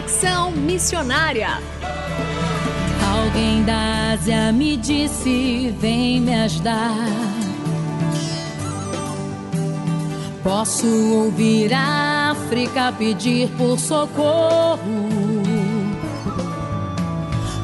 Conexão Missionária. Alguém da Ásia me disse: vem me ajudar. Posso ouvir a África pedir por socorro.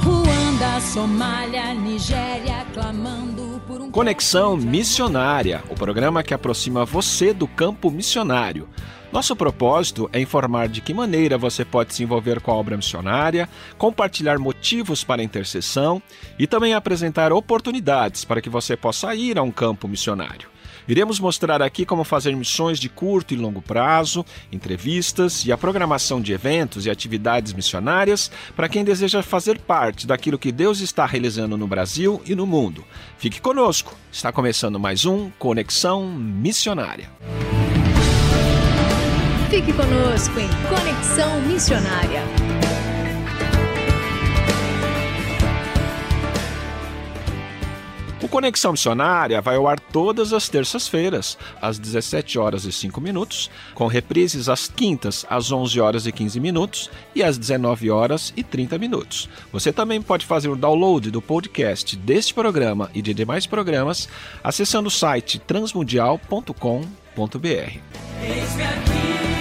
Ruanda, Somália, Nigéria clamando por um. Conexão Missionária o programa que aproxima você do campo missionário. Nosso propósito é informar de que maneira você pode se envolver com a obra missionária, compartilhar motivos para intercessão e também apresentar oportunidades para que você possa ir a um campo missionário. Iremos mostrar aqui como fazer missões de curto e longo prazo, entrevistas e a programação de eventos e atividades missionárias para quem deseja fazer parte daquilo que Deus está realizando no Brasil e no mundo. Fique conosco, está começando mais um Conexão Missionária. Fique conosco em Conexão Missionária. O Conexão Missionária vai ao ar todas as terças-feiras, às 17 horas e 5 minutos, com reprises às quintas, às 11 horas e 15 minutos e às 19 horas e 30 minutos. Você também pode fazer o download do podcast deste programa e de demais programas acessando o site transmundial.com.br.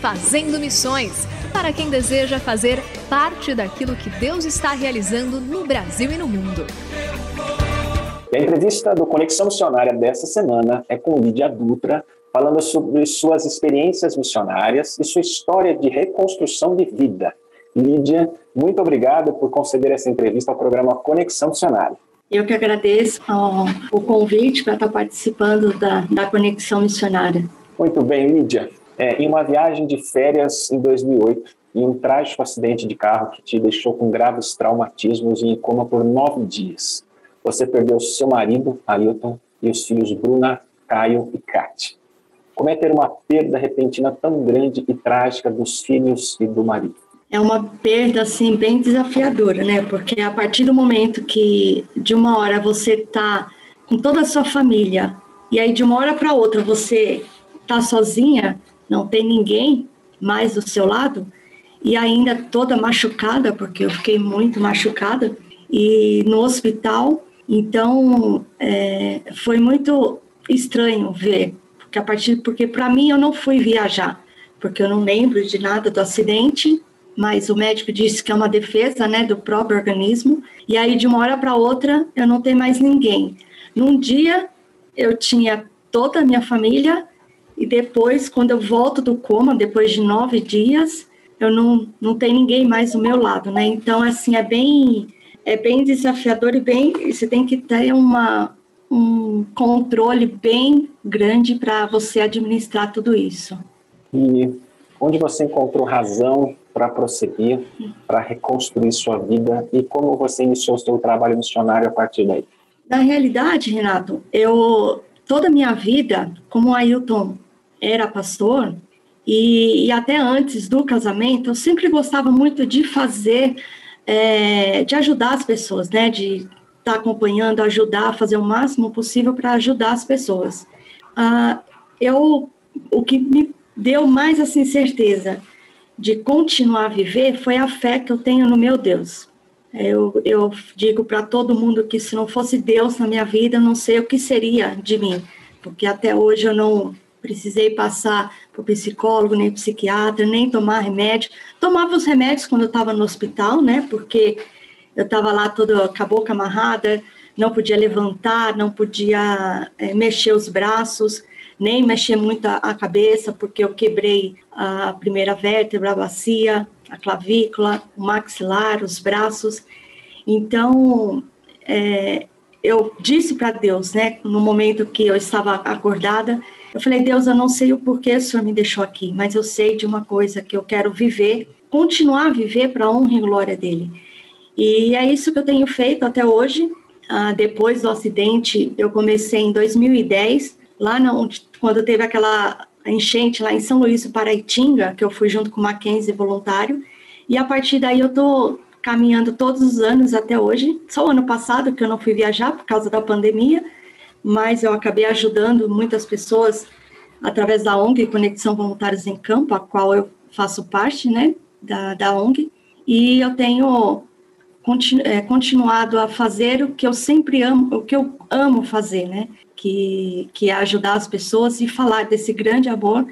Fazendo Missões para quem deseja fazer parte daquilo que Deus está realizando no Brasil e no mundo. A entrevista do Conexão Missionária desta semana é com Lídia Dutra, falando sobre suas experiências missionárias e sua história de reconstrução de vida. Lídia, muito obrigada por conceder essa entrevista ao programa Conexão Missionária. Eu que agradeço ó, o convite para estar participando da, da Conexão Missionária. Muito bem, Lídia. É, em uma viagem de férias em 2008, em um trágico acidente de carro que te deixou com graves traumatismos e em coma por nove dias, você perdeu seu marido, Ailton, e os filhos Bruna, Caio e Kate. Como é ter uma perda repentina tão grande e trágica dos filhos e do marido? É uma perda assim bem desafiadora, né? Porque a partir do momento que de uma hora você tá com toda a sua família e aí de uma hora para outra você tá sozinha, não tem ninguém mais do seu lado e ainda toda machucada, porque eu fiquei muito machucada e no hospital. Então é, foi muito estranho ver, porque a partir porque para mim eu não fui viajar, porque eu não lembro de nada do acidente, mas o médico disse que é uma defesa, né, do próprio organismo. E aí de uma hora para outra eu não tenho mais ninguém. Num dia eu tinha toda a minha família e depois, quando eu volto do coma, depois de nove dias, eu não, não tenho ninguém mais do meu lado, né? Então, assim, é bem, é bem desafiador e bem, você tem que ter uma, um controle bem grande para você administrar tudo isso. E onde você encontrou razão para prosseguir, para reconstruir sua vida e como você iniciou seu trabalho missionário a partir daí? Na realidade, Renato, eu toda a minha vida, como o Ailton era pastor, e, e, até antes do casamento, eu sempre gostava muito de fazer, é, de ajudar as pessoas, né? De estar tá acompanhando, ajudar, fazer o máximo possível para ajudar as pessoas. Ah, eu, o que me deu mais assim certeza de continuar a viver foi a fé que eu tenho no meu Deus. Eu, eu digo para todo mundo que se não fosse Deus na minha vida, eu não sei o que seria de mim, porque até hoje eu não precisei passar por psicólogo, nem psiquiatra, nem tomar remédio. Tomava os remédios quando eu estava no hospital, né? Porque eu estava lá toda com a boca amarrada, não podia levantar, não podia é, mexer os braços, nem mexer muito a, cabeça, porque eu quebrei a primeira vértebra, a bacia, a clavícula, o maxilar, os braços. Então, é, eu disse para Deus, né, no momento que eu estava acordada, eu falei, Deus, eu não sei o porquê o Senhor me deixou aqui, mas eu sei de uma coisa que eu quero viver, continuar a viver para a honra e glória dele. E é isso que eu tenho feito até hoje. Ah, depois do acidente, eu comecei em 2010, lá onde, quando teve aquela enchente lá em São Luís Paraitinga, que eu fui junto com o Mackenzie voluntário. E a partir daí eu estou caminhando todos os anos até hoje. Só o ano passado que eu não fui viajar por causa da pandemia, mas eu acabei ajudando muitas pessoas através da ONG Conexão Voluntários em Campo, a qual eu faço parte, né, da, da ONG, e eu tenho continu, é, continuado a fazer o que eu sempre amo, o que eu amo fazer, né, que, que é ajudar as pessoas e falar desse grande amor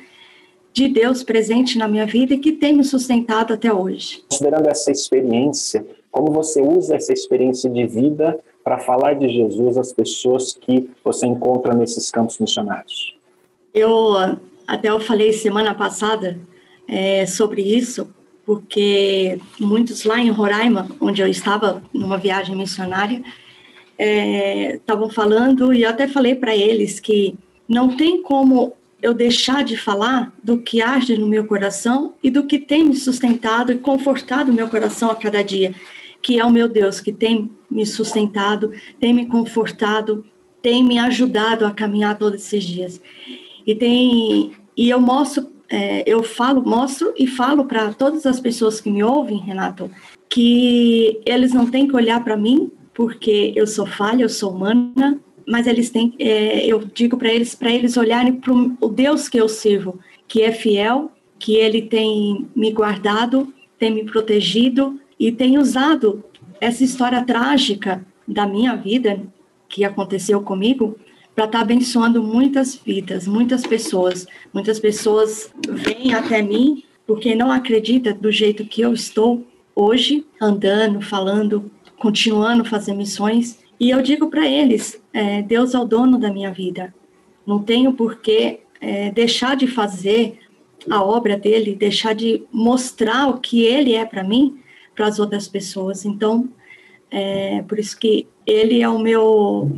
de Deus presente na minha vida e que tem me sustentado até hoje. Considerando essa experiência, como você usa essa experiência de vida para falar de Jesus às pessoas que você encontra nesses campos missionários? Eu até eu falei semana passada é, sobre isso, porque muitos lá em Roraima, onde eu estava numa viagem missionária, estavam é, falando e eu até falei para eles que não tem como eu deixar de falar do que arde no meu coração e do que tem me sustentado e confortado meu coração a cada dia, que é o meu Deus que tem me sustentado, tem me confortado, tem me ajudado a caminhar todos esses dias. E tem e eu mostro, é, eu falo, mostro e falo para todas as pessoas que me ouvem, Renato, que eles não têm que olhar para mim porque eu sou falha, eu sou humana, mas eles têm, é, eu digo para eles, para eles olharem para o Deus que eu sirvo, que é fiel, que Ele tem me guardado, tem me protegido e tem usado essa história trágica da minha vida que aconteceu comigo para estar tá abençoando muitas vidas, muitas pessoas. Muitas pessoas vêm até mim porque não acreditam do jeito que eu estou hoje, andando, falando, continuando fazer missões. E eu digo para eles: é, Deus é o dono da minha vida. Não tenho por que é, deixar de fazer a obra dele, deixar de mostrar o que ele é para mim, para as outras pessoas. Então, é por isso que ele é o meu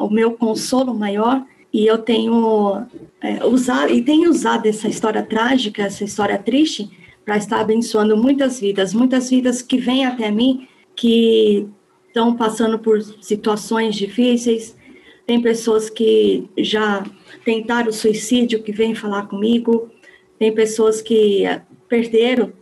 o meu consolo maior e eu tenho é, usado e tenho usado essa história trágica, essa história triste para estar abençoando muitas vidas, muitas vidas que vêm até mim que estão passando por situações difíceis. Tem pessoas que já tentaram suicídio que vêm falar comigo. Tem pessoas que perderam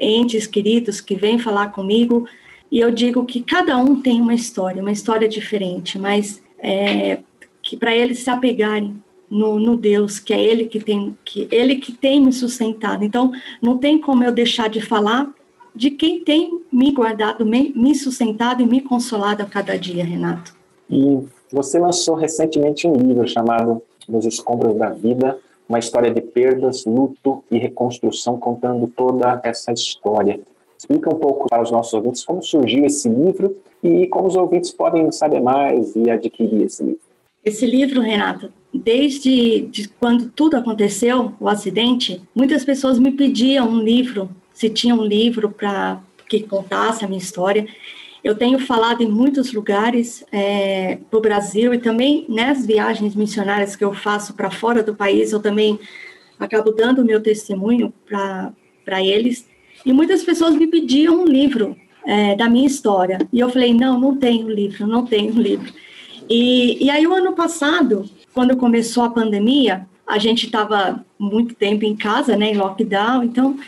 entes queridos que vêm falar comigo. E eu digo que cada um tem uma história, uma história diferente, mas é, que para eles se apegarem no, no, Deus, que é Ele que tem, que Ele que tem me sustentado. Então, não tem como eu deixar de falar de quem tem me guardado, me, me sustentado e me consolado a cada dia, Renato. E você lançou recentemente um livro chamado Nos Escombros da Vida, uma história de perdas, luto e reconstrução, contando toda essa história. Explica um pouco para os nossos ouvintes como surgiu esse livro e como os ouvintes podem saber mais e adquirir esse livro. Esse livro, Renato, desde de quando tudo aconteceu, o acidente, muitas pessoas me pediam um livro se tinha um livro para que contasse a minha história. Eu tenho falado em muitos lugares é, para o Brasil e também nas viagens missionárias que eu faço para fora do país, eu também acabo dando o meu testemunho para eles. E muitas pessoas me pediam um livro é, da minha história. E eu falei: não, não tenho livro, não tenho livro. E, e aí, o ano passado, quando começou a pandemia, a gente estava muito tempo em casa, né, em lockdown, então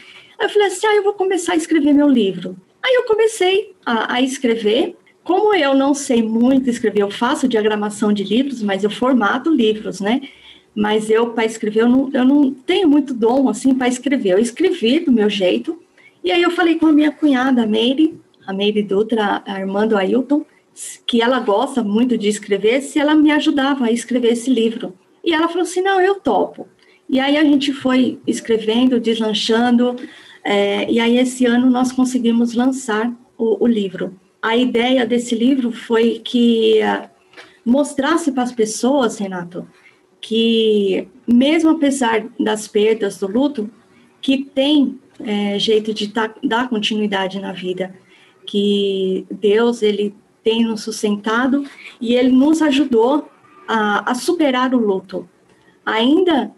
eu falei assim: ah, eu vou começar a escrever meu livro. Aí eu comecei a, a escrever. Como eu não sei muito escrever, eu faço diagramação de livros, mas eu formato livros, né? Mas eu, para escrever, eu não, eu não tenho muito dom, assim, para escrever. Eu escrevi do meu jeito. E aí eu falei com a minha cunhada, Meire, a Meire Dutra, a irmã do Ailton, que ela gosta muito de escrever, se ela me ajudava a escrever esse livro. E ela falou assim: não, eu topo. E aí a gente foi escrevendo, deslanchando, é, e aí, esse ano, nós conseguimos lançar o, o livro. A ideia desse livro foi que uh, mostrasse para as pessoas, Renato, que mesmo apesar das perdas do luto, que tem é, jeito de tá, dar continuidade na vida, que Deus ele tem nos sustentado e ele nos ajudou a, a superar o luto. Ainda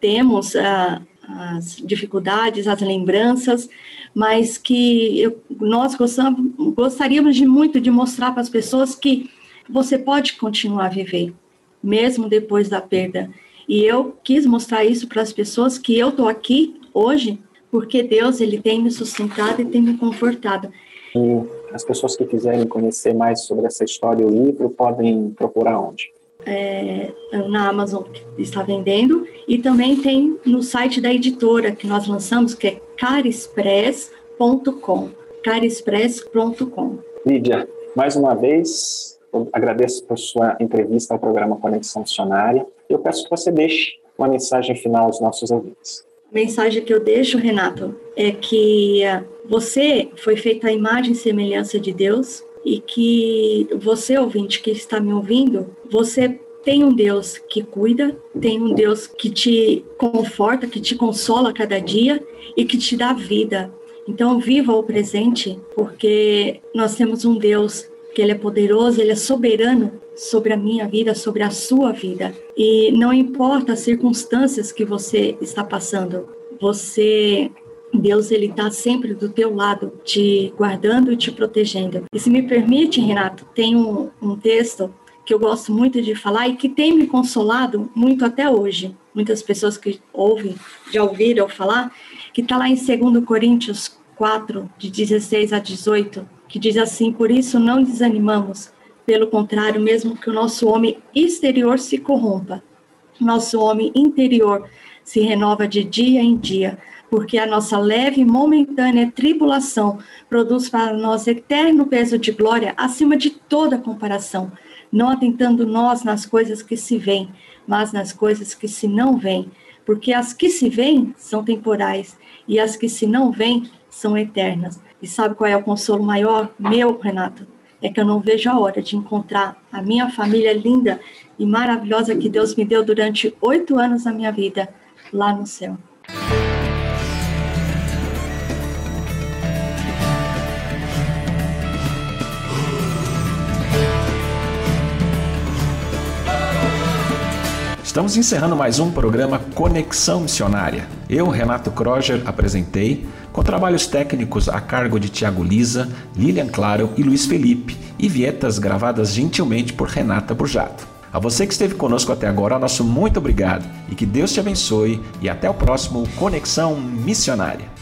temos uh, as dificuldades, as lembranças, mas que eu, nós gostamos, gostaríamos de muito de mostrar para as pessoas que você pode continuar a viver, mesmo depois da perda. E eu quis mostrar isso para as pessoas que eu estou aqui hoje porque Deus ele tem me sustentado e tem me confortado. E as pessoas que quiserem conhecer mais sobre essa história e o livro podem procurar onde? é, na Amazon que está vendendo e também tem no site da editora que nós lançamos, que é carexpress.com. carexpress.com. Lídia, mais uma vez, agradeço por sua entrevista ao programa Conexão Missionária. Eu peço que você deixe uma mensagem final aos nossos ouvintes. A mensagem que eu deixo, Renato, é que você foi feita a imagem e semelhança de Deus e que você, ouvinte que está me ouvindo, você tem um Deus que cuida, tem um Deus que te conforta, que te consola cada dia e que te dá vida. Então, viva o presente, porque nós temos um Deus que ele é poderoso, ele é soberano sobre a minha vida, sobre a sua vida. E não importa as circunstâncias que você está passando, você Deus ele está sempre do teu lado, te guardando e te protegendo. E se me permite, Renato, tem um, um texto que eu gosto muito de falar e que tem me consolado muito até hoje. Muitas pessoas que ouvem, já ouviram falar, que está lá em 2 Coríntios 4, de 16 a 18, que diz assim: Por isso não desanimamos, pelo contrário, mesmo que o nosso homem exterior se corrompa, nosso homem interior se renova de dia em dia porque a nossa leve e momentânea tribulação produz para nós eterno peso de glória acima de toda comparação, não atentando nós nas coisas que se veem, mas nas coisas que se não veem, porque as que se veem são temporais e as que se não veem são eternas. E sabe qual é o consolo maior meu, Renato? É que eu não vejo a hora de encontrar a minha família linda e maravilhosa que Deus me deu durante oito anos da minha vida lá no céu. Estamos encerrando mais um programa Conexão Missionária. Eu, Renato Kroger, apresentei, com trabalhos técnicos a cargo de Tiago Lisa, Lilian Claro e Luiz Felipe, e vietas gravadas gentilmente por Renata Burjato. A você que esteve conosco até agora, nosso muito obrigado e que Deus te abençoe e até o próximo Conexão Missionária.